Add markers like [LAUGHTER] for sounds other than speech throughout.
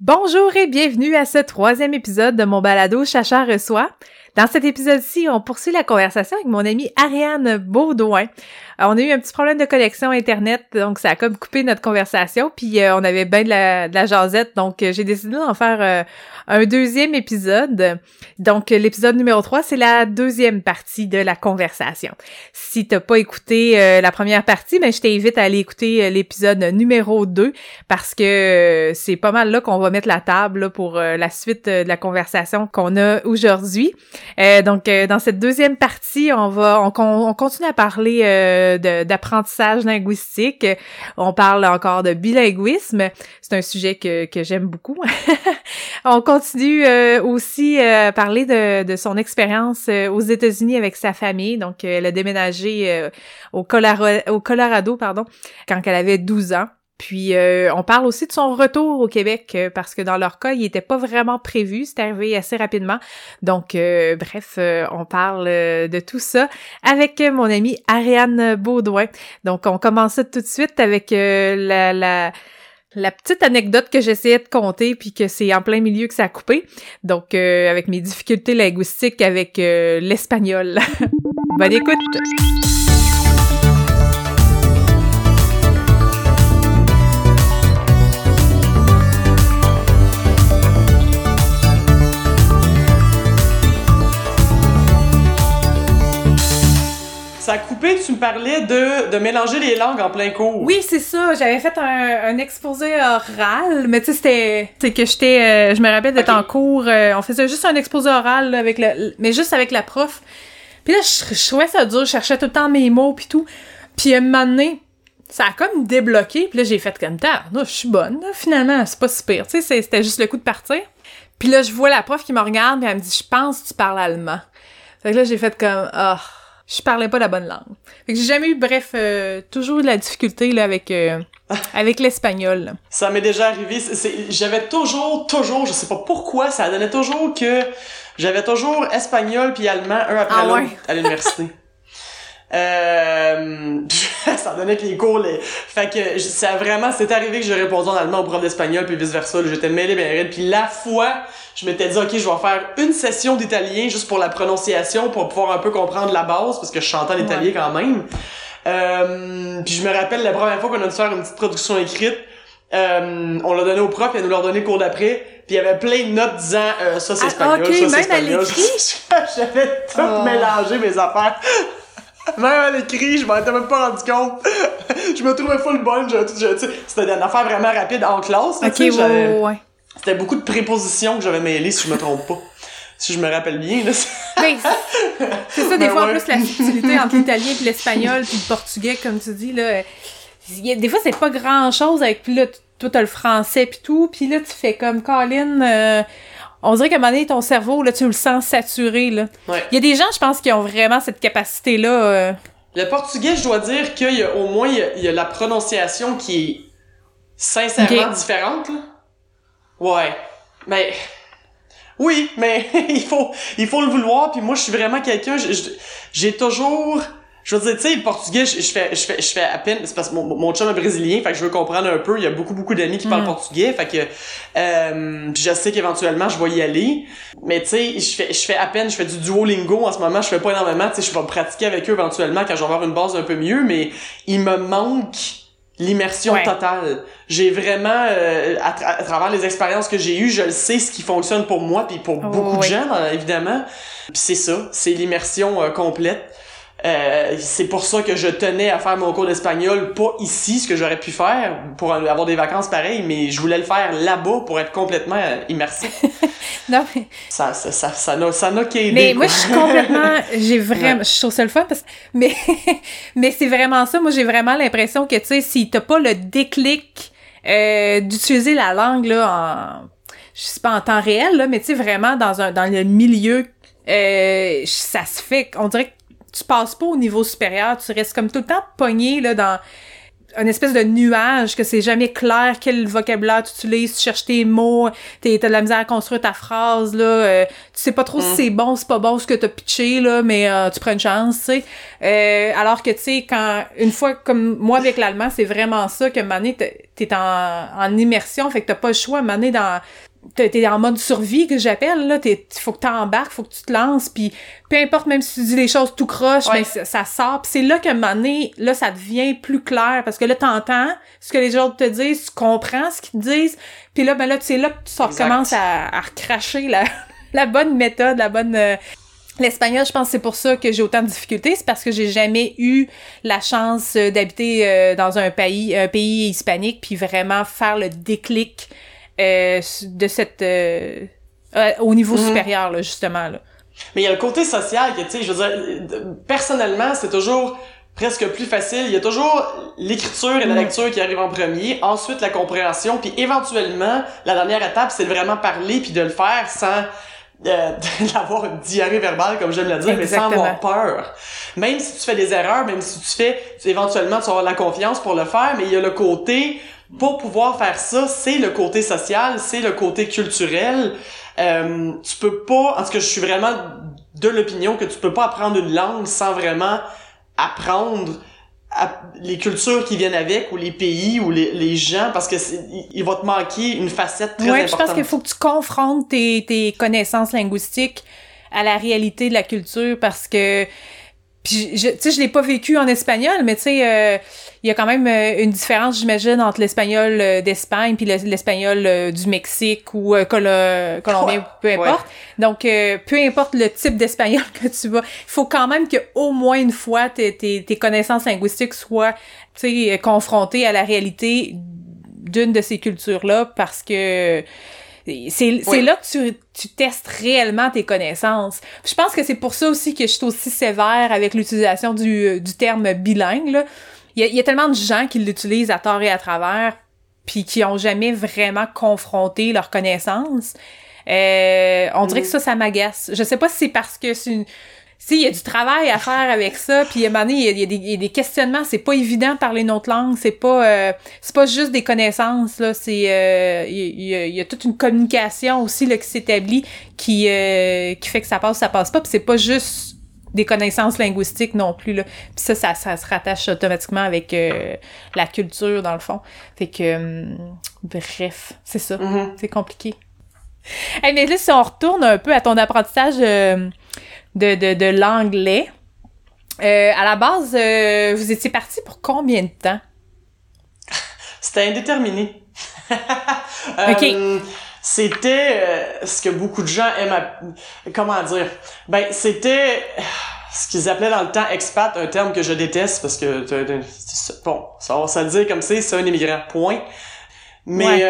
Bonjour et bienvenue à ce troisième épisode de mon balado Chacha reçoit. Dans cet épisode-ci, on poursuit la conversation avec mon amie Ariane Baudouin. Euh, on a eu un petit problème de connexion Internet, donc ça a comme coupé notre conversation, puis euh, on avait bien de la, de la jasette, donc euh, j'ai décidé d'en faire un deuxième épisode. Donc l'épisode numéro 3, c'est la deuxième partie de la conversation. Si t'as pas écouté la première partie, ben, je t'invite à aller écouter l'épisode numéro 2, parce que c'est pas mal là qu'on va mettre la table pour la suite de la conversation qu'on a aujourd'hui. Donc dans cette deuxième partie, on va on, on continue à parler d'apprentissage linguistique. On parle encore de bilinguisme. C'est un sujet que, que j'aime beaucoup. [LAUGHS] On continue euh, aussi euh, à parler de, de son expérience euh, aux États-Unis avec sa famille. Donc, elle a déménagé au, Colorado, au Colorado pardon, quand elle avait 12 ans. Puis euh, on parle aussi de son retour au Québec euh, parce que dans leur cas, il était pas vraiment prévu, c'est arrivé assez rapidement. Donc euh, bref, on parle de tout ça avec mon amie Ariane Baudouin. Donc on commence ça tout de suite avec la, la la petite anecdote que j'essayais de compter puis que c'est en plein milieu que ça a coupé. Donc avec mes difficultés linguistiques avec l'espagnol. [LAUGHS] Bonne écoute. Tu me parlais de, de mélanger les langues en plein cours. Oui, c'est ça. J'avais fait un, un, exposé oral, mais tu sais, c'était... C'est que j'étais... Euh, je me rappelle d'être en cours, euh, on faisait juste un exposé oral, avec le, mais juste avec la prof. Puis là, je, trouvais ça dur, je cherchais tout le temps mes mots, puis tout. Puis à un moment donné, ça a comme débloqué, puis là, j'ai fait comme tard. Je suis bonne, finalement, c'est pas super. Tu sais, c'était juste le coup de partir. Puis là, je vois la prof qui me regarde, puis elle me dit « Je pense que tu parles allemand. » Fait que là, j'ai fait comme « Ah... Oh je parlais pas la bonne langue. Fait que j'ai jamais eu, bref, euh, toujours eu de la difficulté là, avec, euh, avec l'espagnol. Ça m'est déjà arrivé. J'avais toujours, toujours, je sais pas pourquoi, ça donnait toujours que j'avais toujours espagnol puis allemand un après ah l'autre à l'université. [LAUGHS] Euh, [LAUGHS] ça donnait que les cours, les... fait que ça vraiment, c'est arrivé que j'ai répondu en allemand au prof d'espagnol puis vice versa, j'étais mêlé bien puis la fois, je m'étais dit ok, je vais faire une session d'italien juste pour la prononciation pour pouvoir un peu comprendre la base parce que je chantais en italien quand même. Euh, puis je me rappelle la première fois qu'on a dû faire une petite production écrite, euh, on l'a donné au prof, il nous l'a donné le cours d'après, puis il y avait plein de notes disant euh, ça c'est ah, espagnol, ça c'est espagnol. [LAUGHS] J'avais tout oh. mélangé mes affaires. [LAUGHS] Même à l'écrit, je m'en étais même pas rendu compte. [LAUGHS] je me trouvais full bonne. C'était une affaire vraiment rapide en classe. Ok, ouais, ouais. C'était beaucoup de prépositions que j'avais mêlées, si je me trompe pas. Si je me rappelle bien, là. C'est [LAUGHS] ça, des ben fois, en plus, la subtilité entre l'italien et l'espagnol puis le portugais, comme tu dis, là. des fois, c'est pas grand chose avec, puis là, toi, t'as le français puis tout, puis là, tu fais comme Colin, euh, on dirait qu'à un moment donné, ton cerveau, là, tu le sens saturé, là. Il y a des gens, je pense, qui ont vraiment cette capacité-là. Euh. Le portugais, je dois dire qu'il y a au moins, il y a, la prononciation qui est sincèrement différente, là. Ouais. Mais... Oui, mais [LAUGHS] il faut il faut le vouloir puis moi je suis vraiment quelqu'un j'ai toujours je veux dire, tu sais, le portugais, je, fais, je fais, je fais à peine, c'est parce que mon, mon chum est brésilien, fait que je veux comprendre un peu. Il y a beaucoup, beaucoup d'amis qui parlent mm. portugais, fait que, euh, je sais qu'éventuellement je vais y aller. Mais tu sais, je fais, je fais à peine, je fais du Duolingo en ce moment, je fais pas énormément, tu sais, je vais pratiquer avec eux éventuellement quand je vais avoir une base un peu mieux, mais il me manque l'immersion totale. J'ai vraiment, euh, à, travers les expériences que j'ai eues, je le sais ce qui fonctionne pour moi, puis pour beaucoup de gens, évidemment. Puis c'est ça, c'est l'immersion euh, complète. Euh, c'est pour ça que je tenais à faire mon cours d'espagnol, pas ici, ce que j'aurais pu faire pour avoir des vacances pareilles, mais je voulais le faire là-bas pour être complètement euh, immersif. [LAUGHS] non, mais... Ça, ça, ça, ça n'a, ça n'a qu'aidé. Mais moi, je suis complètement, [LAUGHS] j'ai vraiment, je trouve ça le fun parce mais, [LAUGHS] mais c'est vraiment ça. Moi, j'ai vraiment l'impression que, tu sais, si t'as pas le déclic, euh, d'utiliser la langue, là, en, je sais pas en temps réel, là, mais tu sais, vraiment dans un, dans le milieu, euh, ça se fait, on dirait que tu passes pas au niveau supérieur, tu restes comme tout le temps pogné là dans un espèce de nuage que c'est jamais clair quel vocabulaire tu utilises, tu cherches tes mots, t'as de la misère à construire ta phrase là, euh, tu sais pas trop si mm. c'est bon, c'est pas bon ce que t'as pitché là, mais euh, tu prends une chance, tu sais. Euh, alors que tu sais quand une fois comme moi avec l'allemand, c'est vraiment ça que mané t'es en, en immersion, fait que t'as pas le choix mané dans t'es en mode survie que j'appelle là. T'es faut que t'embarques faut que tu te lances puis peu importe même si tu dis des choses tout croche mais ça, sort. Puis c'est là qu'à un moment donné là ça devient plus clair parce que là t'entends ce que les autres te disent tu comprends ce qu'ils te disent puis là ben là c'est là que tu recommences à, à recracher la, [LAUGHS] la bonne méthode la bonne euh, L'espagnol, je pense c'est pour ça que j'ai autant de difficultés, c'est parce que j'ai jamais eu la chance euh, d'habiter euh, dans un pays un pays hispanique puis vraiment faire le déclic euh, de cette euh, euh, au niveau mhm. supérieur là, justement là. Mais il y a le côté social que tu sais, je veux dire, personnellement, c'est toujours presque plus facile. Il y a toujours l'écriture et la mhm. lecture qui arrivent en premier, ensuite la compréhension, puis éventuellement, la dernière étape, c'est de vraiment parler puis de le faire sans euh, [LAUGHS] d'avoir une diarrhée verbale, comme j'aime le dire, mais sans avoir peur. Même si tu fais des erreurs, même si tu fais, éventuellement, tu avoir la confiance pour le faire, mais il y a le côté pour pouvoir faire ça, c'est le côté social, c'est le côté culturel. Euh, tu peux pas, en tout cas, je suis vraiment de l'opinion que tu peux pas apprendre une langue sans vraiment apprendre les cultures qui viennent avec ou les pays ou les, les gens parce que il va te manquer une facette très ouais, importante. je pense qu'il faut que tu confrontes tes, tes connaissances linguistiques à la réalité de la culture parce que puis je tu sais je l'ai pas vécu en espagnol mais tu sais euh, il y a quand même euh, une différence j'imagine entre l'espagnol euh, d'Espagne puis l'espagnol du Mexique ou colombien peu importe donc peu importe le type d'espagnol [LAUGHS] que tu vas il faut quand même que au moins une fois tes, tes, tes connaissances linguistiques soient tu sais confrontées à la réalité d'une de ces cultures là parce que c'est c'est là que tu, tu testes réellement tes connaissances. Je pense que c'est pour ça aussi que je suis aussi sévère avec l'utilisation du, du terme bilingue. Là. Il, y a, y tellement de gens qui l'utilisent à tort et à travers, puis qui ont jamais vraiment confronté leurs connaissances. Euh, on dirait que mm. ça, ça m'agace. Je sais pas si c'est parce que c'est une il y a du travail à faire avec ça, puis à un moment donné, il y, a, des, y a des questionnements, c'est pas évident de parler notre langue, c'est pas euh, c'est pas juste des connaissances là, c'est euh, il, y a, y, a, toute une communication aussi là qui s'établit qui euh, qui fait que ça passe ça passe pas, puis c'est pas juste des connaissances linguistiques non plus là. Puis ça, ça, ça se rattache automatiquement avec la culture dans le fond. Fait que bref, c'est ça, mm-hmm. c'est compliqué. Hey, mais là si on retourne un peu à ton apprentissage de, de, de l'anglais. Euh, à la base, euh, vous étiez parti pour combien de temps? [LAUGHS] C'était indéterminé. [LAUGHS] OK. Euh, c'était euh, ce que beaucoup de gens aiment comment dire? Ben c'était ce qu'ils appelaient dans le temps expat un terme que je déteste parce que bon ça va se le dire comme c'est c'est un immigrant point mais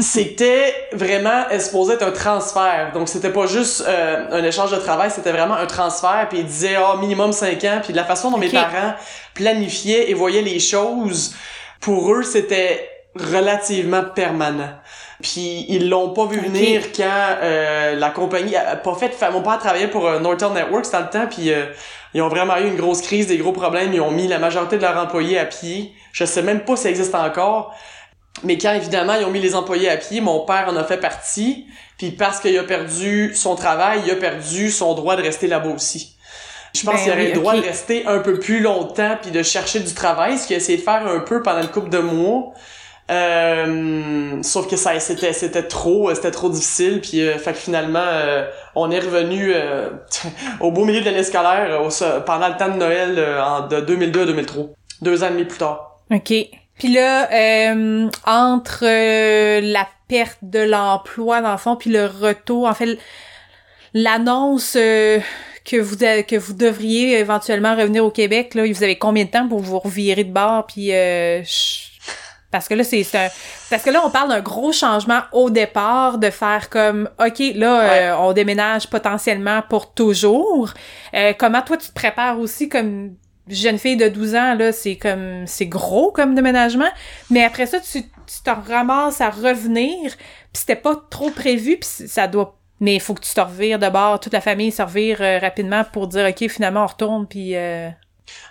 c'était vraiment exposé être un transfert. Donc c'était pas juste euh, un échange de travail, c'était vraiment un transfert. Puis ils disaient oh minimum 5 ans. Puis de la façon dont mes parents planifiaient et voyaient les choses, pour eux c'était relativement permanent. Puis ils l'ont pas vu venir quand euh, la compagnie a pas fait. Mon père travaillait pour euh, Nortel Networks dans le temps, puis ils ont vraiment eu une grosse crise, des gros problèmes. Ils ont mis la majorité de leurs employés à pied. Je sais même pas si ça existe encore. Mais quand évidemment ils ont mis les employés à pied, mon père en a fait partie. Puis parce qu'il a perdu son travail, il a perdu son droit de rester là-bas aussi. Je pense ben qu'il aurait le droit de rester un peu plus longtemps puis de chercher du travail, ce qu'il a essayé de faire un peu pendant le couple de mois. Euh, sauf que ça c'était c'était trop c'était trop difficile puis euh, fait que finalement euh, on est revenu euh, [LAUGHS] au beau milieu de l'année scolaire pendant le temps de Noël en, de 2002 à 2003 deux ans et demi plus tard. Ok. Puis là, euh, entre euh, la perte de l'emploi, dans le fond, puis le retour, en fait, l'annonce euh, que vous que vous devriez éventuellement revenir au Québec, là, vous avez combien de temps pour vous revirer de bord, puis parce que là, c'est un... Parce que là, on parle d'un gros changement au départ, de faire comme, OK, là, on déménage potentiellement pour toujours. comment toi, tu te prépares aussi comme jeune fille de 12 ans, là, c'est comme, c'est gros comme déménagement. Mais après ça, tu, tu te ramasses à revenir, puis c'était pas trop prévu, puis ça doit mais il faut que tu te revires d'abord, toute la famille se revire euh, rapidement pour dire OK, finalement on retourne puis euh...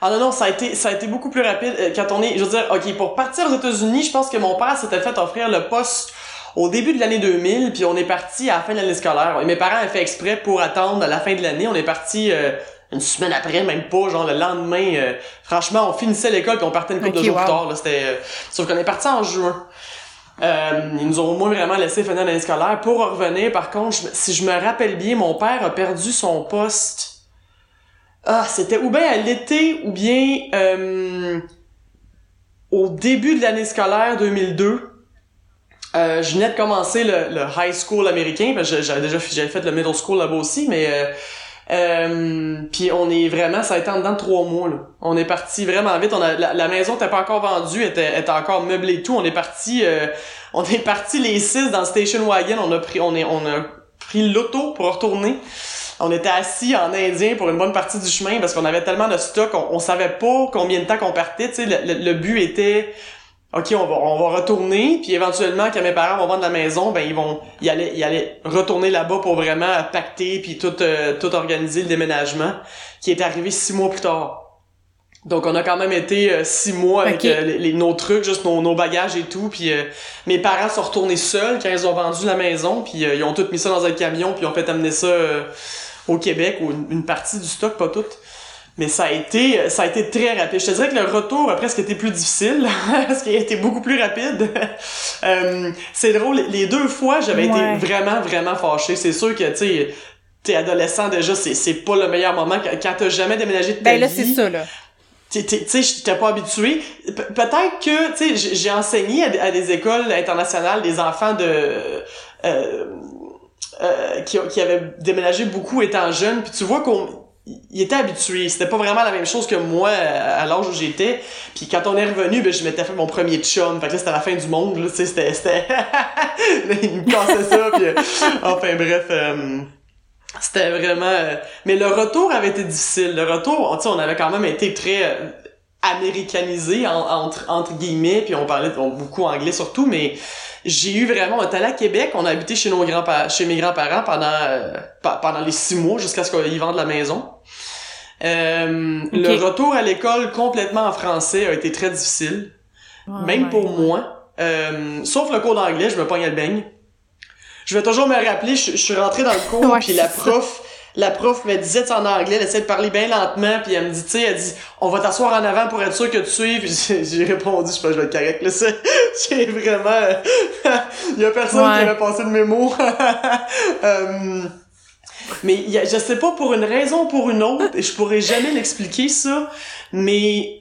Ah non, non, ça a été, ça a été beaucoup plus rapide euh, quand on est, je veux dire, ok, pour partir aux États-Unis, je pense que mon père s'était fait offrir le poste au début de l'année 2000, puis on est parti à la fin de l'année scolaire. mes parents avaient fait exprès pour attendre la fin de l'année. On est parti euh, une semaine après, même pas, genre le lendemain. Euh, franchement, on finissait l'école puis on partait une couple de jours plus tard. Là, c'était, sauf qu'on est parti en juin. ils nous ont au moins vraiment laissé finir l'année scolaire. Pour revenir, par contre, si je me rappelle bien, mon père a perdu son poste ah, c'était ou bien à l'été ou bien euh, au début de l'année scolaire 2002. Euh, je venais de commencer le, le high school américain, parce que j'avais déjà fait le middle school là-bas aussi, mais euh, euh, puis on est vraiment, ça a été en dedans de trois mois. Là. On est parti vraiment vite. On a, la, maison n'était pas encore vendue, était, était encore meublée et tout. On est parti, on est parti les six dans station wagon. On a pris, on est, on a pris l'auto pour retourner on était assis en indien pour une bonne partie du chemin parce qu'on avait tellement de stock, on, savait pas combien de temps qu'on partait. Tu sais, le, but était OK, on va, on va retourner, puis éventuellement, quand mes parents vont vendre la maison, ben ils vont y aller, y aller retourner là-bas pour vraiment pacter puis tout, euh, tout organiser le déménagement, qui est arrivé six mois plus tard. Donc on a quand même été euh, six mois avec euh, les, nos trucs, juste nos, nos bagages et tout. Puis mes parents sont retournés seuls quand ils ont vendu la maison, puis ils ont tout mis ça dans un camion, puis ils ont fait amener ça au Québec, ou une, partie du stock, pas toute. Mais ça a été, ça a été très rapide. Je te dirais que le retour a presque été plus difficile, [LAUGHS] parce qu'il a été beaucoup plus rapide. [LAUGHS] Euh, c'est drôle, les deux fois, j'avais été vraiment, vraiment fâché. C'est sûr que, tu sais, t'es adolescent déjà, c'est, pas le meilleur moment quand t'as jamais déménagé de ta ben, là, c'est ça, là. Tu sais, j'étais pas habitué. peut-être que, tu sais, j'ai enseigné à, des écoles internationales des enfants de... Euh, euh, qui, qui avait déménagé beaucoup étant jeune, puis tu vois qu'on il était habitué, c'était pas vraiment la même chose que moi à l'âge où j'étais. Puis quand on est revenu, ben je m'étais fait mon premier chum. Fait que là c'était la fin du monde là, tu sais c'était c'était [LAUGHS] il me cassait ça puis euh, enfin bref euh, c'était vraiment mais le retour avait été difficile. Le retour, sais on avait quand même été très américanisé entre entre guillemets puis on parlait beaucoup anglais surtout mais j'ai eu vraiment, on était allé à Québec, on a habité chez nos grands chez mes grands-parents pendant euh, pendant les six mois jusqu'à ce qu'ils vendent la maison. Euh, Le retour à l'école complètement en français a été très difficile, même pour moi. Euh, sauf le cours d'anglais, je me pognais le beigne. Je vais toujours me rappeler, je, suis rentré dans le cours [LAUGHS] puis la prof la prof me disait en anglais, elle essayait de parler bien lentement, puis elle me dit, tu sais, elle dit, on va t'asseoir en avant pour être sûr que tu suives. [LAUGHS] J'ai répondu, je sais pas, je vais être correct, là, [LAUGHS] j'ai vraiment, il [LAUGHS] y a personne qui avait passé le mémo. euh... mais y a, je sais pas pour une raison ou pour une autre, et je pourrais jamais l'expliquer ça, mais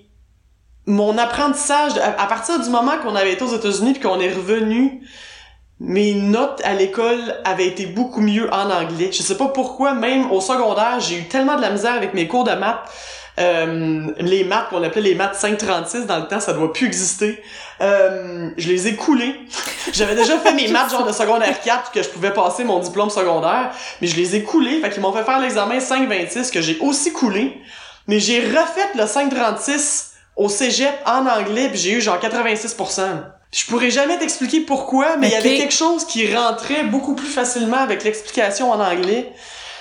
mon apprentissage, à, partir du moment qu'on avait été aux États-Unis puis qu'on est revenu, mes notes à l'école avaient été beaucoup mieux en anglais. Je sais pas pourquoi, même au secondaire, j'ai eu tellement de la misère avec mes cours de maths. Euh, les maths qu'on appelait les maths 536 dans le temps, ça doit plus exister. Euh, je les ai coulés. [LAUGHS] J'avais déjà fait mes maths genre de secondaire 4 que je pouvais passer mon diplôme secondaire, mais je les ai coulés. Fait qu'ils m'ont fait faire l'examen 526 que j'ai aussi coulé. Mais j'ai refait le 536 au cégep en anglais puis j'ai eu genre 86%. Je pourrais jamais t'expliquer pourquoi, mais il y avait quelque chose qui rentrait beaucoup plus facilement avec l'explication en anglais.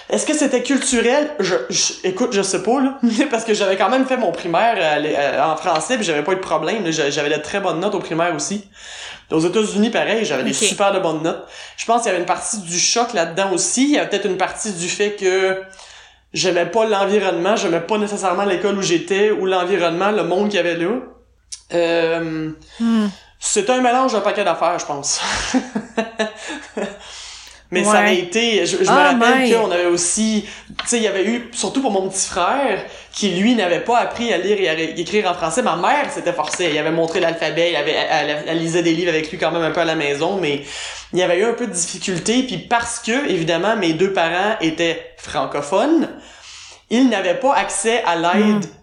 Est-ce que c'était culturel? Je, écoute, je sais pas, là. [LAUGHS] Parce que j'avais quand même fait mon primaire euh, euh, en français, puis j'avais pas eu de problème. J'avais de très bonnes notes au primaire aussi. Aux États-Unis, pareil, j'avais des super de bonnes notes. Je pense qu'il y avait une partie du choc là-dedans aussi. Il y avait peut-être une partie du fait que j'aimais pas l'environnement, j'aimais pas nécessairement l'école où j'étais, ou l'environnement, le monde qu'il y avait là. Euh... Hmm. C'est un mélange d'un paquet d'affaires, je pense. [LAUGHS] Mais ça a été, je, me ah, rappelle qu'on avait aussi, tu sais, il y avait eu, surtout pour mon petit frère, qui lui n'avait pas appris à lire et à écrire en français. Ma mère s'était forcée, elle avait montré l'alphabet, elle, avait, elle, lisait des livres avec lui quand même un peu à la maison, mais il y avait eu un peu de difficulté, puis parce que, évidemment, mes deux parents étaient francophones, ils n'avaient pas accès à l'aide hmm.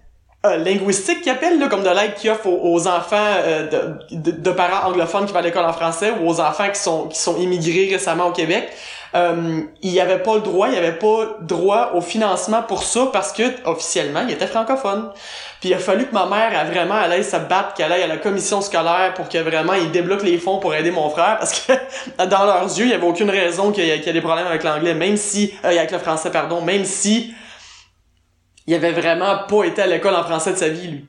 Euh, linguistique qui appelle, là, comme de l'aide qui offre aux, enfants euh, de, de, parents anglophones qui vont à l'école en français ou aux enfants qui sont qui sont immigrés récemment au Québec. Euh, il n'y avait pas le droit, il n'y avait pas droit au financement pour ça parce que officiellement, il était francophone. Puis il a fallu que ma mère a vraiment aille se battre, qu'elle aille à la commission scolaire pour que vraiment ils débloquent les fonds pour aider mon frère parce que [LAUGHS] dans leurs yeux, il y avait aucune raison qu'il y, ait des problèmes avec l'anglais, même si avec le français pardon, même si il avait vraiment pas été à l'école en français de sa vie, lui.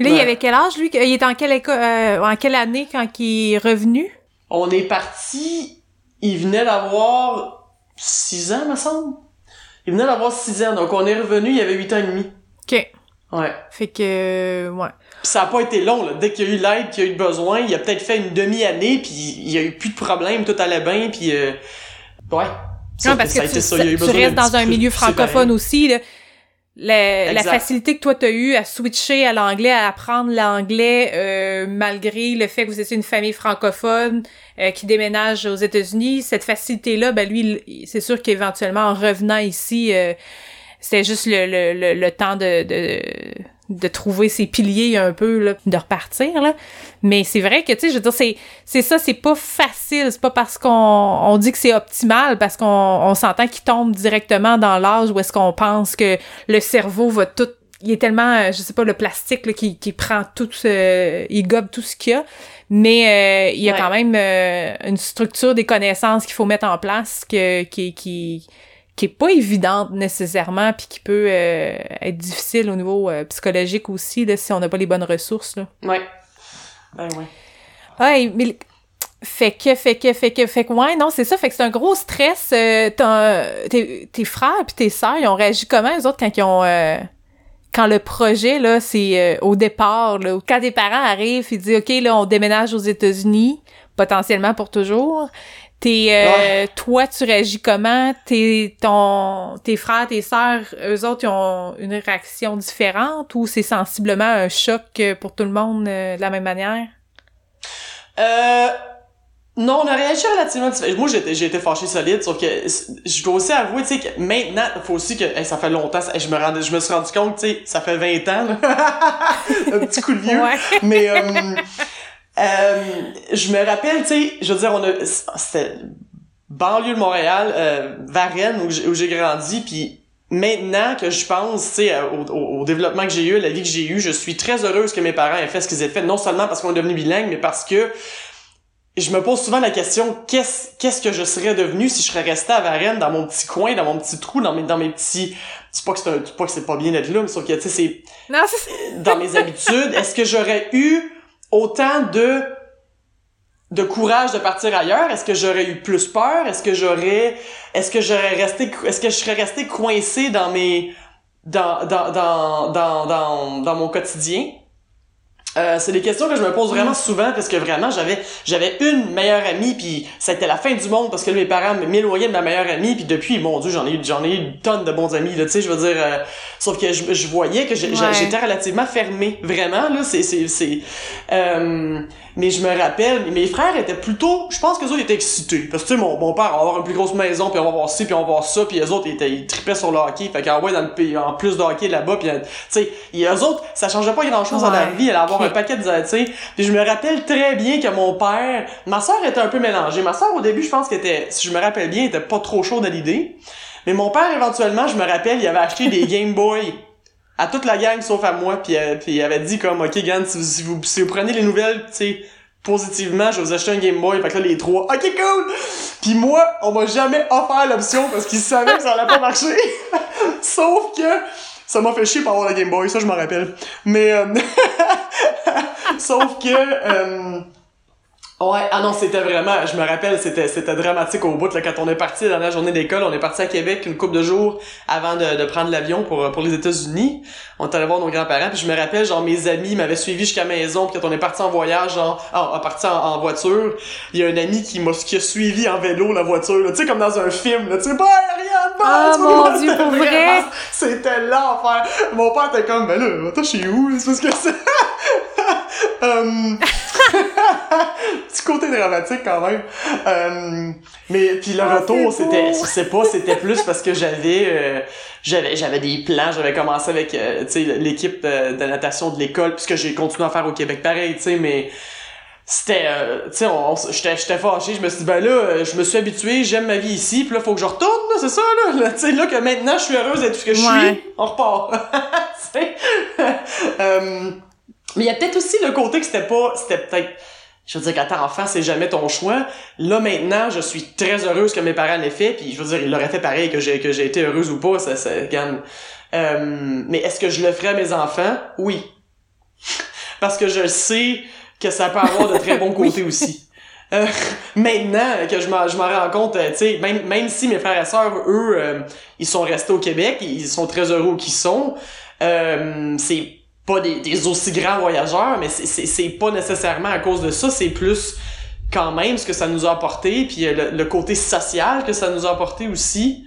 Là, il avait quel âge, lui? Il était en quelle école, euh, en quelle année quand il est revenu? On est parti, il venait d'avoir six ans, me semble. Il venait d'avoir six ans, donc on est revenu, il avait huit ans et demi. OK. Ouais. Fait que, ouais. Pis ça a pas été long, là. Dès qu'il y a eu l'aide, qu'il y a eu besoin, il a peut-être fait une demi-année, puis il y a eu plus de problème, tout allait bien, puis euh... ouais. Non, parce que, tu, ça, tu restes dans un milieu francophone aussi, là. La, la, facilité que toi t'as eu à switcher à l'anglais, à apprendre l'anglais, euh, malgré le fait que vous étiez une famille francophone euh, qui déménage aux États-Unis, cette facilité-là, ben lui, c'est sûr qu'éventuellement en revenant ici, euh, c'était juste le, le, le, temps de, de, de trouver ses piliers un peu, là, de repartir, là. Mais c'est vrai que, tu sais, je veux dire, c'est, c'est ça, c'est pas facile. C'est pas parce qu'on on dit que c'est optimal, parce qu'on on s'entend qu'il tombe directement dans l'âge où est-ce qu'on pense que le cerveau va tout il est tellement, euh, je sais pas, le plastique là, qui, qui prend tout, euh, il gobe tout ce qu'il y a, mais euh, il y a quand même euh, une structure des connaissances qu'il faut mettre en place que, qui, qui, qui est pas évidente nécessairement puis qui peut euh, être difficile au niveau euh, psychologique aussi là, si on n'a pas les bonnes ressources là. Ouais. Ben ouais. Ouais, mais fait que fait que fait que fait que ouais non c'est ça fait que c'est un gros stress euh, tes, tes frères puis tes sœurs ils ont réagi comment les autres quand ils ont quand le projet là c'est au départ là quand tes parents arrivent ils disent ok là on déménage aux États-Unis potentiellement pour toujours T'es, euh, toi, tu réagis comment? T'es, ton, tes frères, tes sœurs, eux autres, ils ont une réaction différente ou c'est sensiblement un choc pour tout le monde euh, de la même manière? Euh, non, on a réagi relativement différemment. Moi, j'ai été fâché solide, sauf que je dois aussi avouer, tu sais, que maintenant, il faut aussi que ça fait longtemps, je me je me suis rendu compte, tu sais, ça fait 20 ans, [LAUGHS] un petit coup de vieux. Mais euh, euh, je me rappelle, tu sais, je veux dire, on a, c'était banlieue de Montréal, euh, Varennes, où j'ai grandi, puis maintenant que je pense, tu sais, au, au, développement que j'ai eu, à la vie que j'ai eue, je suis très heureuse que mes parents aient fait ce qu'ils aient fait, non seulement parce qu'on est devenu bilingue, mais parce que je me pose souvent la question qu'est-ce qu'est-ce que je serais devenu si je serais resté à Varennes dans mon petit coin dans mon petit trou dans mes dans mes petits c'est pas que c'est pas que c'est pas bien d'être là mais sauf que tu sais c'est dans mes habitudes est-ce que j'aurais eu autant de de courage de partir ailleurs? Est-ce que j'aurais eu plus peur? Est-ce que j'aurais est-ce que j'aurais resté est-ce que je serais resté coincé dans mes dans dans dans dans dans, dans mon quotidien? Euh, c'est des questions que je me pose vraiment mm. souvent parce que vraiment j'avais j'avais une meilleure amie puis ça a été la fin du monde parce que mes parents m'éloignaient de ma meilleure amie puis depuis mon dieu j'en ai j'en ai une tonne de bons amis là tu sais je veux dire euh, sauf que je, je voyais que j'étais relativement fermé vraiment là c'est c'est c'est euh, mais je me rappelle, mes frères étaient plutôt, je pense que eux autres étaient excités. Parce que tu sais, mon, mon père va avoir une plus grosse maison, puis on va voir ci, puis on va voir ça, puis les autres, ils, étaient, ils tripaient sur le hockey. Fait qu'en ouais, dans le en plus de hockey là-bas, puis tu sais, eux autres, ça changeait pas grand-chose dans la vie, elle avoir un paquet de, tu sais. Puis je me rappelle très bien que mon père, ma soeur était un peu mélangée. Ma soeur, au début, je pense qu'elle était, si je me rappelle bien, était pas trop chaude à l'idée. Mais mon père, éventuellement, je me rappelle, il avait acheté des Game Boy à toute la gang sauf à moi puis, euh, puis il avait dit comme ok Gan si vous, si vous prenez les nouvelles tu sais positivement je vais vous acheter un Game Boy. Fait que là les trois ok cool! Puis moi on m'a jamais offert l'option parce qu'ils savaient que ça allait pas marcher. [LAUGHS] Sauf que ça m'a fait chier pour avoir le Game Boy ça je m'en rappelle. Mais euh, [LAUGHS] sauf que euh, Ouais, ah non, c'était vraiment, je me rappelle, c'était c'était dramatique au bout là, quand on est parti dans la journée d'école, on est parti à Québec une couple de jours avant de, de prendre l'avion pour pour les États-Unis. On est allé voir nos grands-parents, puis je me rappelle genre mes amis m'avaient suivi jusqu'à la maison, puis quand on est parti en voyage, genre en, parti en, voiture, il y a un ami qui m'a qui a suivi en vélo la voiture, tu sais comme dans un film, là, tu sais, bah rien, bah, oh, mon dieu, pour vrai? C'était l'enfer. Mon père était comme ben là, attends, chez où, c'est parce que c'est um... [LAUGHS] [LAUGHS] petit côté dramatique quand même. Euh, mais puis le ah, retour, c'était, je sais pas, c'était plus parce que j'avais, euh, j'avais, j'avais des plans. J'avais commencé avec, euh, tu sais, l'équipe de natation de l'école, puisque j'ai continué à faire au Québec pareil, tu sais, mais c'était tu sais j'étais j'étais fâché. Je me suis dit ben là je me suis habitué j'aime ma vie ici puis là faut que je retourne c'est ça là, [LAUGHS] tu sais là que maintenant je suis heureuse d'être ce que je suis on repart. [LAUGHS] Mais il y a peut-être aussi le côté que c'était pas c'était peut-être je veux dire, qu'à enfant, c'est jamais ton choix. Là, maintenant, je suis très heureuse que mes parents l'aient fait, puis je veux dire, ils l'auraient fait pareil, que j'ai, que j'ai été heureuse ou pas, ça, ça gagne. Euh, mais est-ce que je le ferais à mes enfants? Oui. [LAUGHS] Parce que je sais que ça peut avoir de très bons [LAUGHS] côtés aussi. Euh, maintenant que je m'en, je m'en rends compte, euh, tu sais, même, même si mes frères et sœurs, eux, euh, ils sont restés au Québec, ils sont très heureux où qu'ils sont, c'est pas des, des, aussi grands voyageurs, mais c'est pas nécessairement à cause de ça, c'est plus quand même ce que ça nous a apporté, puis euh, le, côté social que ça nous a apporté aussi.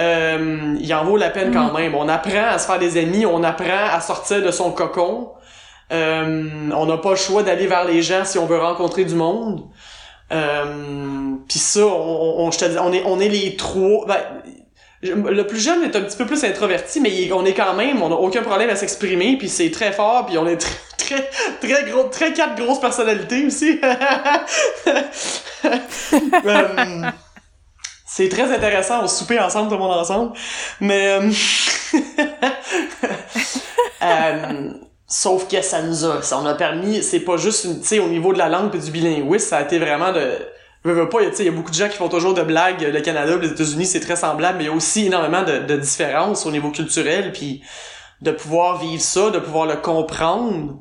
Euh, il en vaut la peine quand mm. même. On apprend à se faire des amis, on apprend à sortir de son cocon. Euh, on n'a pas le choix d'aller vers les gens si on veut rencontrer du monde. Euh, puis ça, on, on, je te dis, on est, on est les trois. Ben, le plus jeune est un petit peu plus introverti, mais on est quand même, on a aucun problème à s'exprimer, puis c'est très fort, puis on est très, [LAUGHS] très, très gros, très quatre grosses personnalités aussi. Euh, [LAUGHS] c'est très intéressant, on souper ensemble, tout le monde ensemble, mais euh, [LAUGHS] euh, sauf que ça nous a, ça on a permis, c'est pas juste, tu sais, au niveau de la langue et du bilinguisme, ça a été vraiment de veux, pas, il y a beaucoup de gens qui font toujours de blagues, le Canada, les États-Unis, c'est très semblable, mais il y a aussi énormément de, de différences au niveau culturel, puis de pouvoir vivre ça, de pouvoir le comprendre.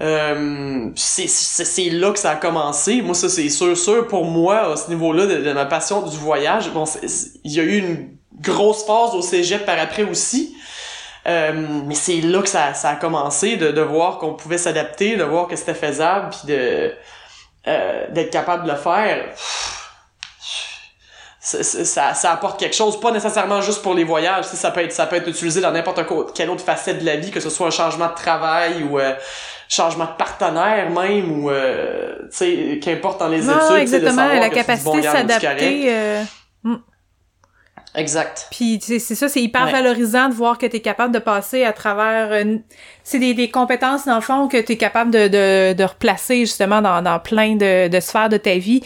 Euh, c'est là que ça a commencé. Moi, ça, c'est sûr, sûr, pour moi, à ce niveau-là, de, ma passion du voyage, bon, il y a eu une grosse phase au cégep par après aussi. Euh, mais c'est là que ça, ça a commencé, de, de voir qu'on pouvait s'adapter, de voir que c'était faisable, puis de euh, d'être capable de le faire, ça, ça apporte quelque chose, pas nécessairement juste pour les voyages, ça peut être ça peut être utilisé dans n'importe quelle autre facette de la vie, que ce soit un changement de travail ou euh, changement de partenaire même ou euh, tu sais qu'importe dans les études, exactement, la capacité de s'adapter. Exact. Puis c'est ça, c'est hyper valorisant de voir que tu es capable de passer à travers... Euh, c'est des, des compétences, dans le fond, que tu es capable de, de, de, replacer justement dans, dans plein de, de sphères de ta vie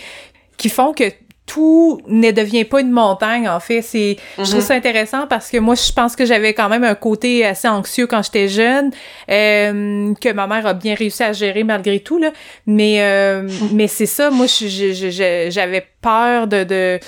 qui font que tout ne devient pas une montagne en fait c'est je trouve mm-hmm. ça intéressant parce que moi je pense que j'avais quand même un côté assez anxieux quand j'étais jeune euh, que ma mère a bien réussi à gérer malgré tout là mais euh, [LAUGHS] mais c'est ça moi j'avais peur de, de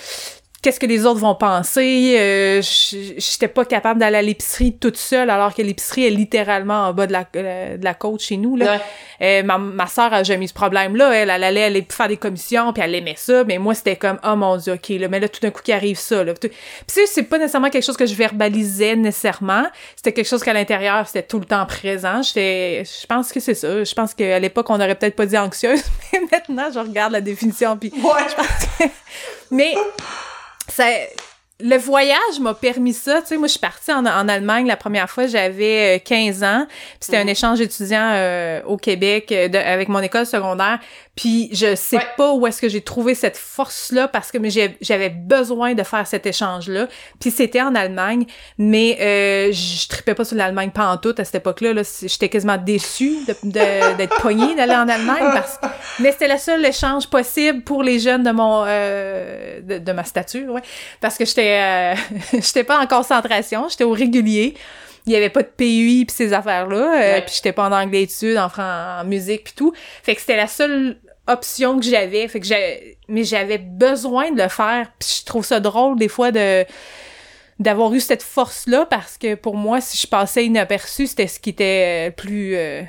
qu'est-ce que les autres vont penser? Euh, J'étais pas capable d'aller à l'épicerie toute seule, alors que l'épicerie est littéralement en bas de la, euh, de la côte chez nous. Là. Euh, ma, ma soeur a jamais eu ce problème-là. Elle, elle allait aller faire des commissions, puis elle aimait ça. Mais moi, c'était comme, oh mon Dieu, OK, là, mais là, tout d'un coup, qui arrive ça. Là. Puis c'est pas nécessairement quelque chose que je verbalisais nécessairement. C'était quelque chose qu'à l'intérieur, c'était tout le temps présent. J'étais, je pense que c'est ça. Je pense qu'à l'époque, on aurait peut-être pas dit anxieuse, [LAUGHS] mais maintenant, je regarde la définition, puis... Ouais. mais ça le voyage m'a permis ça. Tu sais, moi, je suis partie en, en Allemagne la première fois, j'avais 15 euh, ans. C'était un mhm. échange étudiant euh, au Québec euh, avec mon école secondaire. Puis je sais pas où est-ce que j'ai trouvé cette force-là parce que j'avais besoin de faire cet échange-là. Puis c'était en Allemagne, mais euh, je tripais pas sur l'Allemagne pas en tout à cette époque-là. -là, J'étais quasiment déçue [LAUGHS] d'être de, poignée d'aller en Allemagne. Parce... Mais c'était le seul échange possible pour les jeunes de mon euh, de, ma stature, ouais. Parce que j'étais euh, [LAUGHS] j'étais pas en concentration, j'étais au régulier il y avait pas de PUI puis ces affaires là euh, puis j'étais pas en anglais études en, en musique puis tout fait que c'était la seule option que j'avais. Fait que mais j'avais besoin de le faire. Puis je trouve ça drôle des fois de d'avoir eu cette force-là parce que pour moi, si je passais inaperçu, c'était ce qui était plus euh,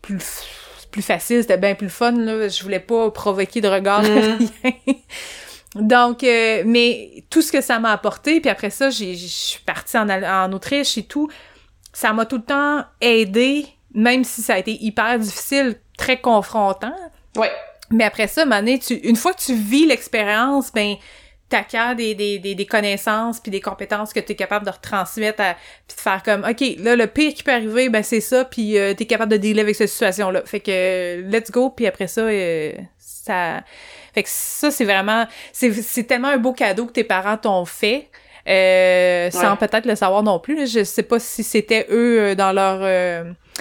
plus plus facile, c'était bien plus fun là. Je voulais pas provoquer de regard mm. [LAUGHS] Donc, euh, mais tout ce que ça m'a apporté, puis après ça, j'ai, je suis partie en, en Autriche et tout, ça m'a tout le temps aidé, même si ça a été hyper difficile, très confrontant. Ouais. Mais après ça, Mané, tu, une fois que tu vis l'expérience, ben t'acquiers des, des, des, des connaissances puis des compétences que tu es capable de retransmettre à, puis de faire comme OK, là le pire qui peut arriver ben c'est ça puis euh, tu es capable de dealer avec cette situation là. Fait que let's go puis après ça euh, ça fait que ça c'est vraiment c'est tellement un beau cadeau que tes parents t'ont fait. Euh, sans peut-être le savoir non plus. Je sais pas si c'était eux euh, dans leur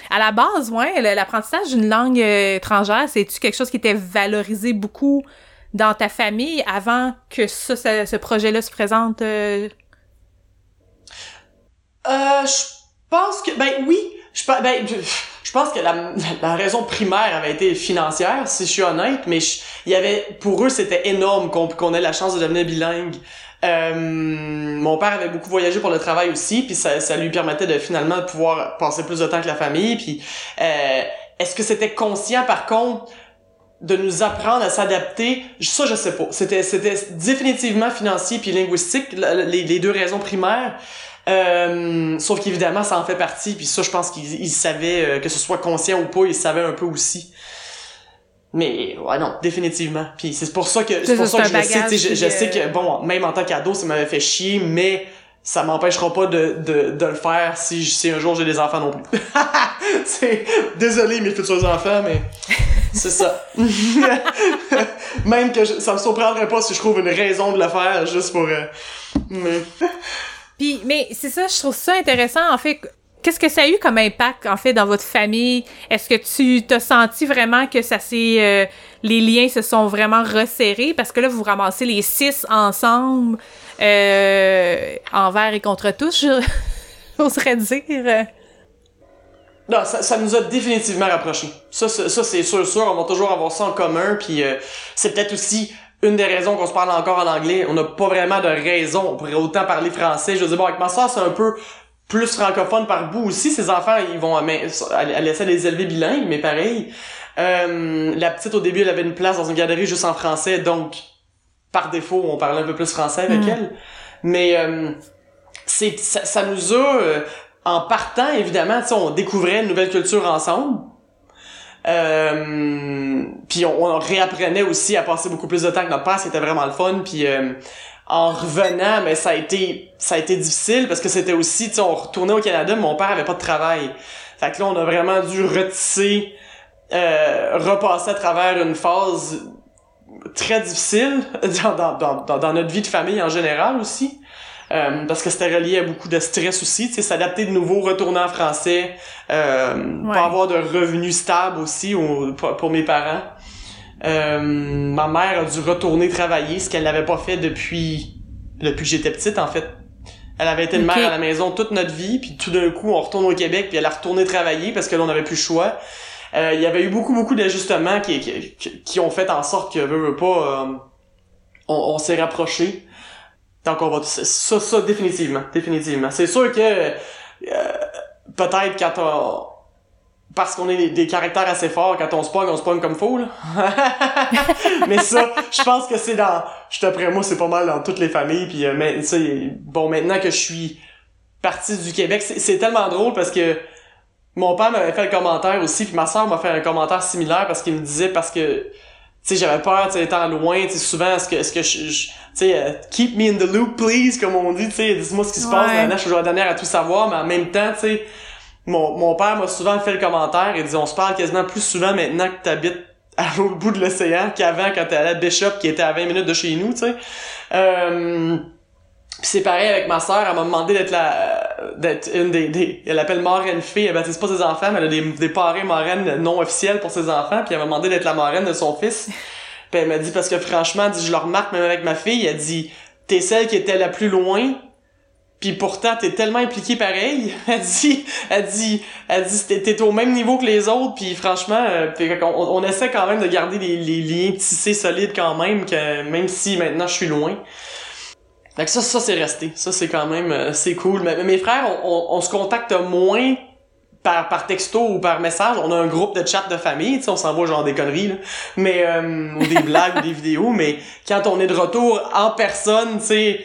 à la base, ouais, l'apprentissage d'une langue euh, étrangère, c'est-tu quelque chose qui était valorisé beaucoup dans ta famille avant que ça, ce projet-là se présente? Euh? euh... je pense que, ben oui, je ben, je pense que la, raison primaire avait été financière, si je suis honnête, mais il y avait, pour eux, c'était énorme qu'on ait la chance de devenir bilingue. Euh, mon père avait beaucoup voyagé pour le travail aussi, puis ça, lui permettait de finalement pouvoir passer plus de temps avec la famille. Puis euh, est-ce que c'était conscient par contre de nous apprendre à s'adapter? Ça, je sais pas. C'était définitivement financier puis linguistique les deux raisons primaires. Euh, sauf qu'évidemment, ça en fait partie. Puis ça, je pense qu'ils savaient, euh, que ce soit conscient ou pas, ils savaient un peu aussi. Mais ouais non, définitivement. Puis c'est pour ça que c'est pour ça, que je sais, je, je, sais que bon, même en tant qu'ado, ça m'avait fait chier, mais ça m'empêchera pas de, de, de le faire si, si un jour j'ai des enfants non plus. [LAUGHS] c'est désolé mes futurs enfants, mais c'est ça. [LAUGHS] même que ça me surprendrait pas si je trouve une raison de le faire juste pour. Euh, mais... [LAUGHS] Puis mais c'est ça, je trouve ça intéressant en fait Qu'est-ce que ça a eu comme impact, en fait, dans votre famille? Est-ce que tu t'as senti vraiment que ça s'est... Euh, les liens se sont vraiment resserrés? Parce que là, vous ramassez les six ensemble, euh, envers et contre tous, j'oserais [LAUGHS] dire. Non, ça, nous a définitivement rapprochés. Ça, ça, c'est sûr, sûr. On va toujours avoir ça en commun. Puis euh, c'est peut-être aussi une des raisons qu'on se parle encore en anglais. On n'a pas vraiment de raison. On pourrait autant parler français. Je veux dire, bon, avec ma soeur, c'est un peu plus francophone par bout aussi. Ses enfants, ils vont elle, essaie de les élever bilingues, mais pareil. Euh, la petite au début, elle avait une place dans une galerie juste en français, donc par défaut, on parlait un peu plus français avec mm. elle. Mais euh, c'est ça, nous a euh, en partant évidemment, on découvrait une nouvelle culture ensemble. Euh, puis on, réapprenait aussi à passer beaucoup plus de temps que notre père, c'était vraiment le fun. Puis en revenant, mais ça a été ça a été difficile parce que c'était aussi, tu on retournait au Canada, mais mon père avait pas de travail. Fait que là, on a vraiment dû retisser, euh, repasser à travers une phase très difficile [LAUGHS] dans, dans, dans, notre vie de famille en général aussi. Euh, parce que c'était relié à beaucoup de stress aussi, tu sais, s'adapter de nouveau, retourner en français, euh, pas avoir de revenus stables aussi pour mes parents. Euh, ma mère a dû retourner travailler, ce qu'elle n'avait pas fait depuis depuis que j'étais petite en fait. Elle avait été une mère à la maison toute notre vie, puis tout d'un coup on retourne au Québec, puis elle a retourné travailler parce que là on n'avait plus le choix. Euh, il y avait eu beaucoup beaucoup d'ajustements qui, qui, qui, ont fait en sorte que veut, pas euh, on, on s'est rapprochés. Donc on va ça ça définitivement définitivement. C'est sûr que euh, peut-être quand on parce qu'on est des, caractères assez forts, quand on se pogne, on se pogne comme faux, là. [LAUGHS] mais ça, je pense que c'est dans... Je te moi, c'est pas mal dans toutes les familles, puis euh, mais, bon, maintenant que je suis parti du Québec, c'est tellement drôle parce que mon père m'avait fait le commentaire aussi, puis ma soeur m'a fait un commentaire similaire parce qu'il me disait, parce que sais j'avais peur tu étant loin tu souvent est-ce que est-ce que je, tu sais euh, keep me in the loop please comme on dit tu sais dis-moi ce qui se passe maintenant je suis la dernière à tout savoir mais en même temps tu sais mon, mon père m'a souvent fait le commentaire et dit on se parle quasiment plus souvent maintenant que t'habites à l'autre bout de l'océan qu'avant quand t'es à Bishop qui était à 20 minutes de chez nous, tu sais. Euh, c'est pareil avec ma sœur, elle m'a demandé d'être la d'être une des, des elle appelle marraine fée, elle baptise pas ses enfants, mais elle a des, des parrains marraines non officiels pour ses enfants, puis elle m'a demandé d'être la marraine de son fils. puis elle m'a dit parce que franchement, dit je le remarque même avec ma fille, elle dit t'es celle qui était la plus loin, puis pourtant t'es tellement impliqué pareil. [LAUGHS] Elle dit elle dit elle dit t'es au même niveau que les autres puis franchement euh, on, essaie quand même de garder les, les liens tissés solides quand même que même si maintenant je suis loin fait que ça ça c'est resté ça c'est quand même euh, c'est cool mais, mes frères on, on, se contacte moins par, par texto ou par message, on a un groupe de chat de famille, tu sais, on s'envoie genre des conneries, là. mais euh, ou des blagues ou des vidéos, mais quand on est de retour en personne, tu sais,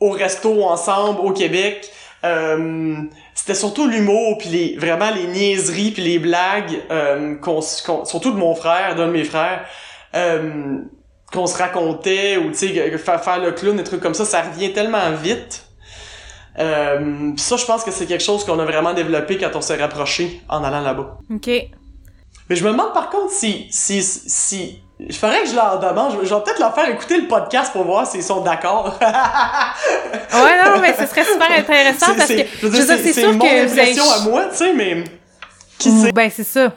au resto ensemble au Québec. Euh, c'était surtout l'humour puis les vraiment les niaiseries puis les blagues euh, qu'on, surtout de mon frère d'un de mes frères euh, qu'on se racontait ou tu sais faire, le clown des trucs comme ça ça revient tellement vite euh, ça je pense que c'est quelque chose qu'on a vraiment développé quand on s'est rapproché en allant là-bas ok mais je me demande par contre si si si je ferais que je leur demande. Je, vais peut-être leur faire écouter le podcast pour voir s'ils sont d'accord. [LAUGHS] ouais, non, mais ce serait super intéressant parce que. Je veux dire, c'est sûr mon que impression à moi, tu sais, mais. Qui sait? Ben, c'est ça.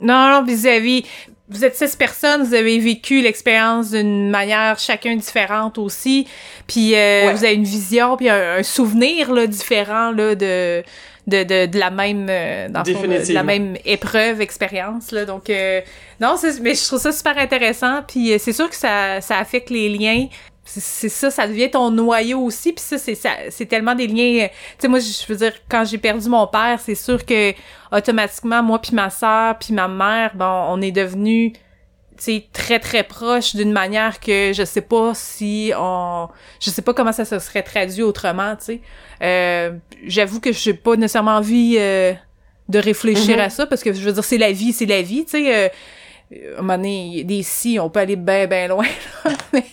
Non, non, vis-à-vis. Vous êtes six personnes, vous avez vécu l'expérience d'une manière chacun différente aussi, puis euh, vous avez une vision, puis un, souvenir là, différent là, de, de, de, de la même euh, dans de, la même épreuve, expérience. Là. Donc euh, non, mais je trouve ça super intéressant, puis c'est sûr que ça, ça affecte les liens c'est ça, ça devient ton noyau aussi. Puis ça, c'est c'est tellement des liens. Tu sais, moi, je veux dire, quand j'ai perdu mon père, c'est sûr que automatiquement, moi puis ma sœur puis ma mère, bon, on est devenus, tu sais, très très proches d'une manière que je sais pas si on, je sais pas comment ça se serait traduit autrement. Tu sais, euh, j'avoue que j'ai pas nécessairement envie euh, de réfléchir mm-hmm. à ça parce que je veux dire, c'est la vie, c'est la vie. Tu sais, euh, à un moment donné, des si, on peut aller bien bien loin. [LAUGHS] mais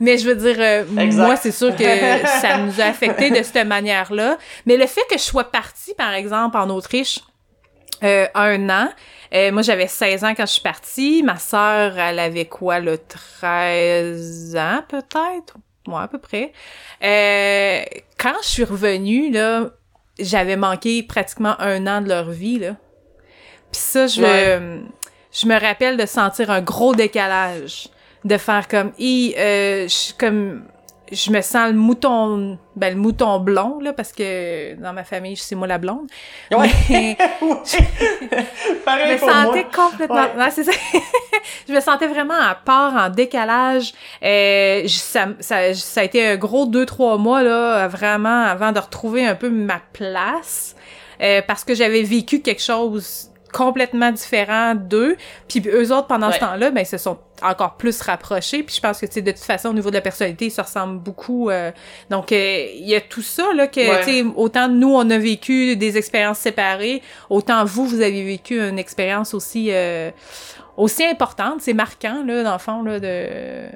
mais je veux dire, euh, moi, c'est sûr que [LAUGHS] ça nous a affecté de cette manière-là. Mais le fait que je sois partie, par exemple, en Autriche, euh, un an, euh, moi, j'avais 16 ans quand je suis partie. Ma sœur, elle avait quoi, le 13 ans, peut-être? Moi, à peu près. Euh, quand je suis revenue, là, j'avais manqué pratiquement un an de leur vie, là. Puis ça, je, je me rappelle de sentir un gros décalage de faire comme i euh, je comme je me sens le mouton ben le mouton blond là parce que dans ma famille c'est moi la blonde. Ouais. Mais, [LAUGHS] [LAUGHS] je me sentais complètement c'est ça. [LAUGHS] Je me sentais vraiment à part en décalage. Euh, ça, ça, ça a été un gros deux trois mois là vraiment avant de retrouver un peu ma place euh, parce que j'avais vécu quelque chose complètement différent d'eux. Puis eux autres, pendant ce temps-là, ben, ils se sont encore plus rapprochés. Puis je pense que, tu sais, de toute façon, au niveau de la personnalité, ils se ressemblent beaucoup. Euh. donc, euh, il y a tout ça, là, que, tu sais, autant nous, on a vécu des expériences séparées, autant vous, vous avez vécu une expérience aussi, euh, aussi importante. C'est marquant, là, dans le fond, là, de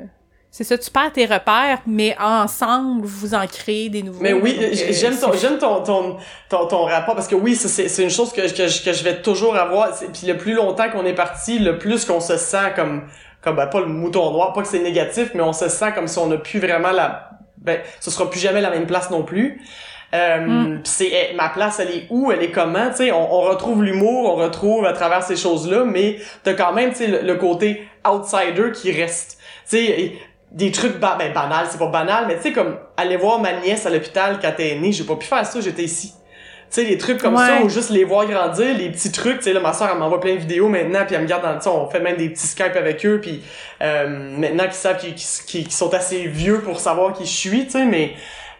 c'est ça, tu perds tes repères, mais ensemble, vous en créez des nouveaux. Mais oui, j'aime ton, j'aime ton, ton, ton, rapport, parce que oui, c'est, c'est une chose que, que, que je vais toujours avoir. Puis le plus longtemps qu'on est parti, le plus qu'on se sent comme, comme ben, pas le mouton noir, pas que c'est négatif, mais on se sent comme si on n'a plus vraiment la, ben, ce sera plus jamais la même place non plus. Euh, mm. c'est eh, ma place elle est où elle est comment tu sais on, on, retrouve l'humour on retrouve à travers ces choses là mais t'as quand même tu sais le, le, côté outsider qui reste tu sais des trucs ba ben, banals, c'est pas banal, mais tu sais, comme aller voir ma nièce à l'hôpital quand elle est née, j'ai pas pu faire ça, j'étais ici. Tu sais, les trucs comme ça, ou juste les voir grandir, les petits trucs, tu sais, là, ma soeur, elle m'envoie plein de vidéos maintenant, puis elle me garde dans le on fait même des petits Skype avec eux, puis euh, maintenant qu'ils savent qu'ils sont assez vieux pour savoir qui je suis, tu sais, mais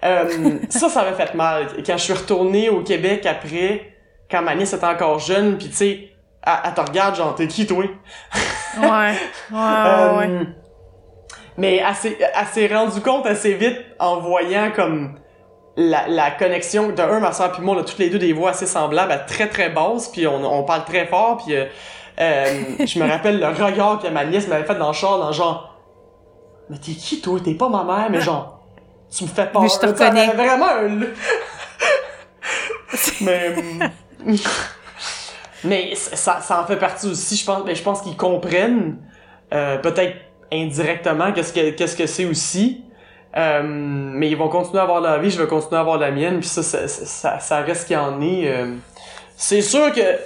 euh, [LAUGHS] ça, ça m'a fait mal. Quand je suis retourné au Québec après, quand ma nièce était encore jeune, puis tu sais, elle, elle, te regarde, genre, t'es qui, toi? ouais, ouais, [LAUGHS] euh, ouais mais elle s'est rendu compte assez vite en voyant comme la, la connexion de un ma soeur puis moi on a toutes les deux des voix assez semblables à très très basses puis on, on parle très fort puis euh, euh je me rappelle le regard que ma nièce m'avait fait dans le char dans genre mais t'es qui toi? T'es pas ma mère? Mais genre tu me fais peur. Mais je te reconnais. vraiment un [LAUGHS] mais mais ça ça en fait partie aussi je pense mais je pense qu'ils comprennent euh, peut-être indirectement qu'est-ce que qu'est-ce que c'est aussi. Euh, mais ils vont continuer à avoir la vie, je vais continuer à avoir la mienne, puis ça, ça, ça, ça reste qu'il y en est. Euh. c'est sûr que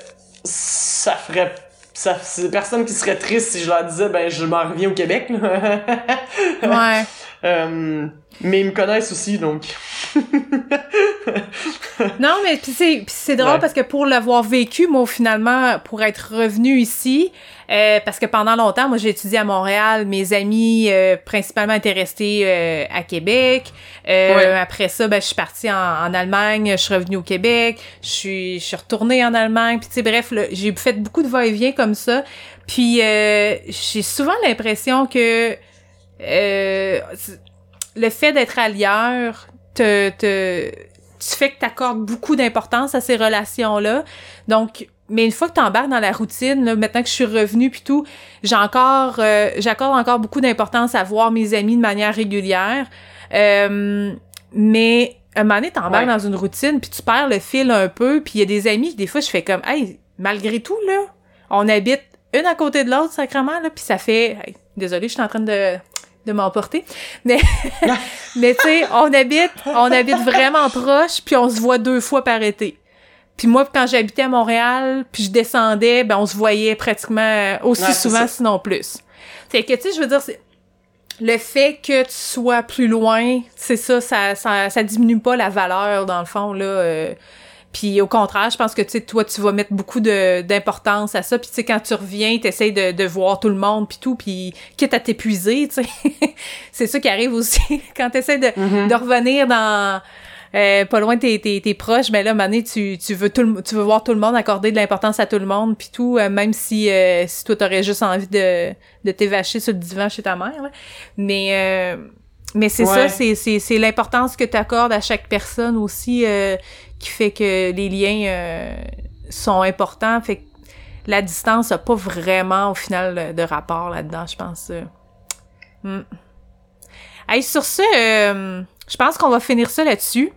ça ferait ça c'est personne qui serait triste si je leur disais ben je m'en reviens au Québec. [LAUGHS] ouais. Euh, mais ils me connaissent aussi donc. [LAUGHS] non mais c'est c'est drôle parce que pour l'avoir vécu moi finalement pour être revenu ici euh, parce que pendant longtemps, moi, j'ai étudié à Montréal. Mes amis, euh, principalement, étaient restés euh, à Québec. Après ça, ben, je suis partie en, Allemagne. Je suis revenue au Québec. Je suis, je suis retournée en Allemagne. Puis, tu sais, bref, j'ai fait beaucoup de va-et-vient comme ça. Puis, j'ai souvent l'impression que le fait d'être ailleurs te, te, tu fais que tu accordes beaucoup d'importance à ces relations-là. Donc, mais une fois que tu embarques dans la routine, là, maintenant que je suis revenue puis tout, j'ai encore, euh, j'accorde encore beaucoup d'importance à voir mes amis de manière régulière. Euh, mais un moment donné, t'embarques dans une routine puis tu perds le fil un peu. Puis il y a des amis, des fois, je fais comme, hey, malgré tout là, on habite une à côté de l'autre sacrément là, puis ça fait, hey, désolé, je suis en train de de m'emporter. Mais, [LAUGHS] mais tu sais, on habite, on habite vraiment proche, puis on se voit deux fois par été. Puis moi, quand j'habitais à Montréal, puis je descendais, ben on se voyait pratiquement aussi souvent, sinon plus. C'est que, tu sais, je veux dire, le fait que tu sois plus loin, c'est ça, ça, ça, ça diminue pas la valeur, dans le fond, là. Euh, puis au contraire, je pense que tu sais, toi, tu vas mettre beaucoup d'importance à ça. Puis tu sais, quand tu reviens, tu essaies de, de voir tout le monde puis tout, puis quitte à t'épuiser, tu sais. [LAUGHS] c'est ça qui arrive aussi [LAUGHS] quand tu essaies de, mm-hmm. de revenir dans euh, pas loin de tes, tes, proches, mais là, mané, tu, tu veux tout tu veux voir tout le monde, accorder de l'importance à tout le monde, puis tout, euh, même si euh, si toi t'aurais juste envie de, de t'évacher sur le divan chez ta mère. Là. Mais mais c'est ça, c'est c'est l'importance que tu accordes à chaque personne aussi qui fait que les liens sont importants. Fait que la distance a pas vraiment au final de rapport là-dedans, je pense. Hmm. sur ce, je pense qu'on va finir ça là-dessus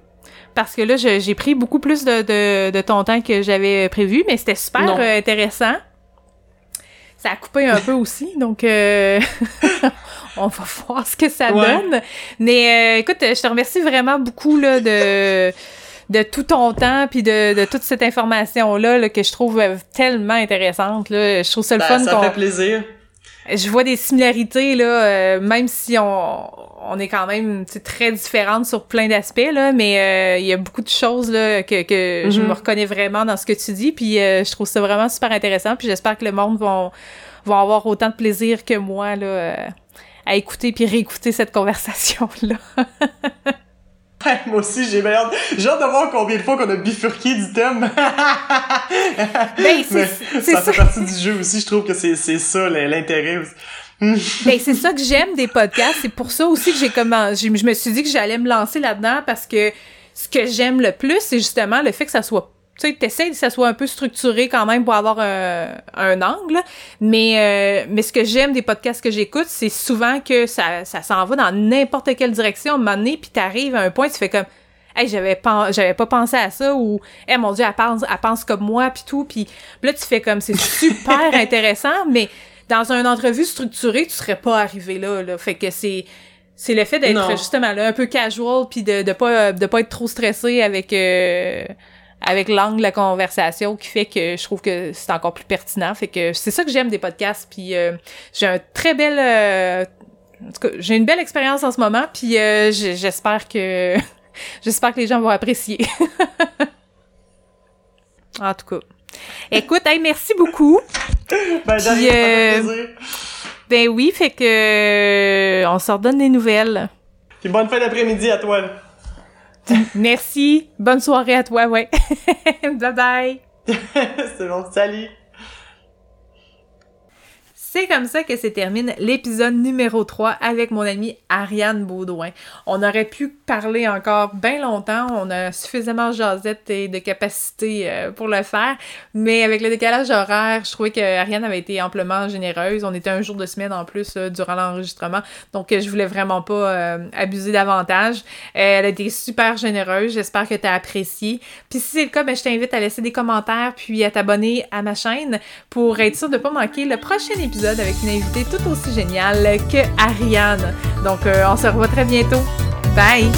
parce que là, j'ai pris beaucoup plus de, de, ton temps que j'avais prévu, mais c'était super euh, intéressant. Ça a coupé un peu aussi, donc euh, [LAUGHS] on va voir ce que ça donne. Mais euh, écoute, je te remercie vraiment beaucoup là, de de tout ton temps puis de, de toute cette information là, que je trouve tellement intéressante là. Je trouve ça le ben, fun. Ça fait plaisir je vois des similarités là, euh, même si on, on est quand même très différentes sur plein d'aspects là, mais euh, il y a beaucoup de choses là que, que je me reconnais vraiment dans ce que tu dis, puis euh, je trouve ça vraiment super intéressant, puis j'espère que le monde vont vont avoir autant de plaisir que moi là à écouter puis réécouter cette conversation là. [LAUGHS] moi aussi, j'ai hâte, j'ai hâte de voir combien de fois qu'on a bifurqué du thème. [LAUGHS] ben, c'est, ça, fait partie du jeu aussi. Je trouve que c'est, c'est ça l'intérêt. [LAUGHS] ben, c'est ça que j'aime des podcasts. C'est pour ça aussi que j'ai commencé. Je me suis dit que j'allais me lancer là-dedans parce que ce que j'aime le plus, c'est justement le fait que ça soit tu sais, t'essayes que ça soit un peu structuré quand même pour avoir un, un angle. Mais, euh, mais ce que j'aime des podcasts que j'écoute, c'est souvent que ça, ça s'en va dans n'importe quelle direction à un moment donné, puis t'arrives à un point, tu fais comme Hey, j'avais pas j'avais pas pensé à ça ou Hey mon dieu, elle pense, elle pense comme moi puis tout puis là tu fais comme c'est super [LAUGHS] intéressant mais dans une entrevue structurée, tu serais pas arrivé là là. Fait que c'est c'est le fait d'être justement là un peu casual puis de de pas de pas être trop stressé avec euh, avec l'angle de la conversation qui fait que je trouve que c'est encore plus pertinent. Fait que c'est ça que j'aime des podcasts. Puis euh, j'ai un très bel... Euh, en tout cas, j'ai une belle expérience en ce moment. Puis euh, j'espère que... [LAUGHS] j'espère que les gens vont apprécier. [LAUGHS] en tout cas. Écoute, hey, merci beaucoup. Ben, puis, ben oui, fait que on s'en donne des nouvelles. Puis bonne fin d'après-midi à toi. [LAUGHS] Merci. Bonne soirée à toi, ouais. [LAUGHS] bye bye. [LAUGHS] C'est salut. C'est comme ça que se termine l'épisode numéro 3 avec mon amie Ariane Baudouin. On aurait pu parler encore bien longtemps, on a suffisamment jasette et de capacité euh, pour le faire, mais avec le décalage horaire, je trouvais que Ariane avait été amplement généreuse. On était un jour de semaine en plus euh, durant l'enregistrement, donc euh, je voulais vraiment pas abuser davantage. elle a été super généreuse, j'espère que tu as apprécié. Puis si c'est le cas, ben, je t'invite à laisser des commentaires puis à t'abonner à ma chaîne pour être sûr de pas manquer le prochain avec une invitée tout aussi géniale que Ariane. Donc, euh, on se revoit très bientôt. Bye!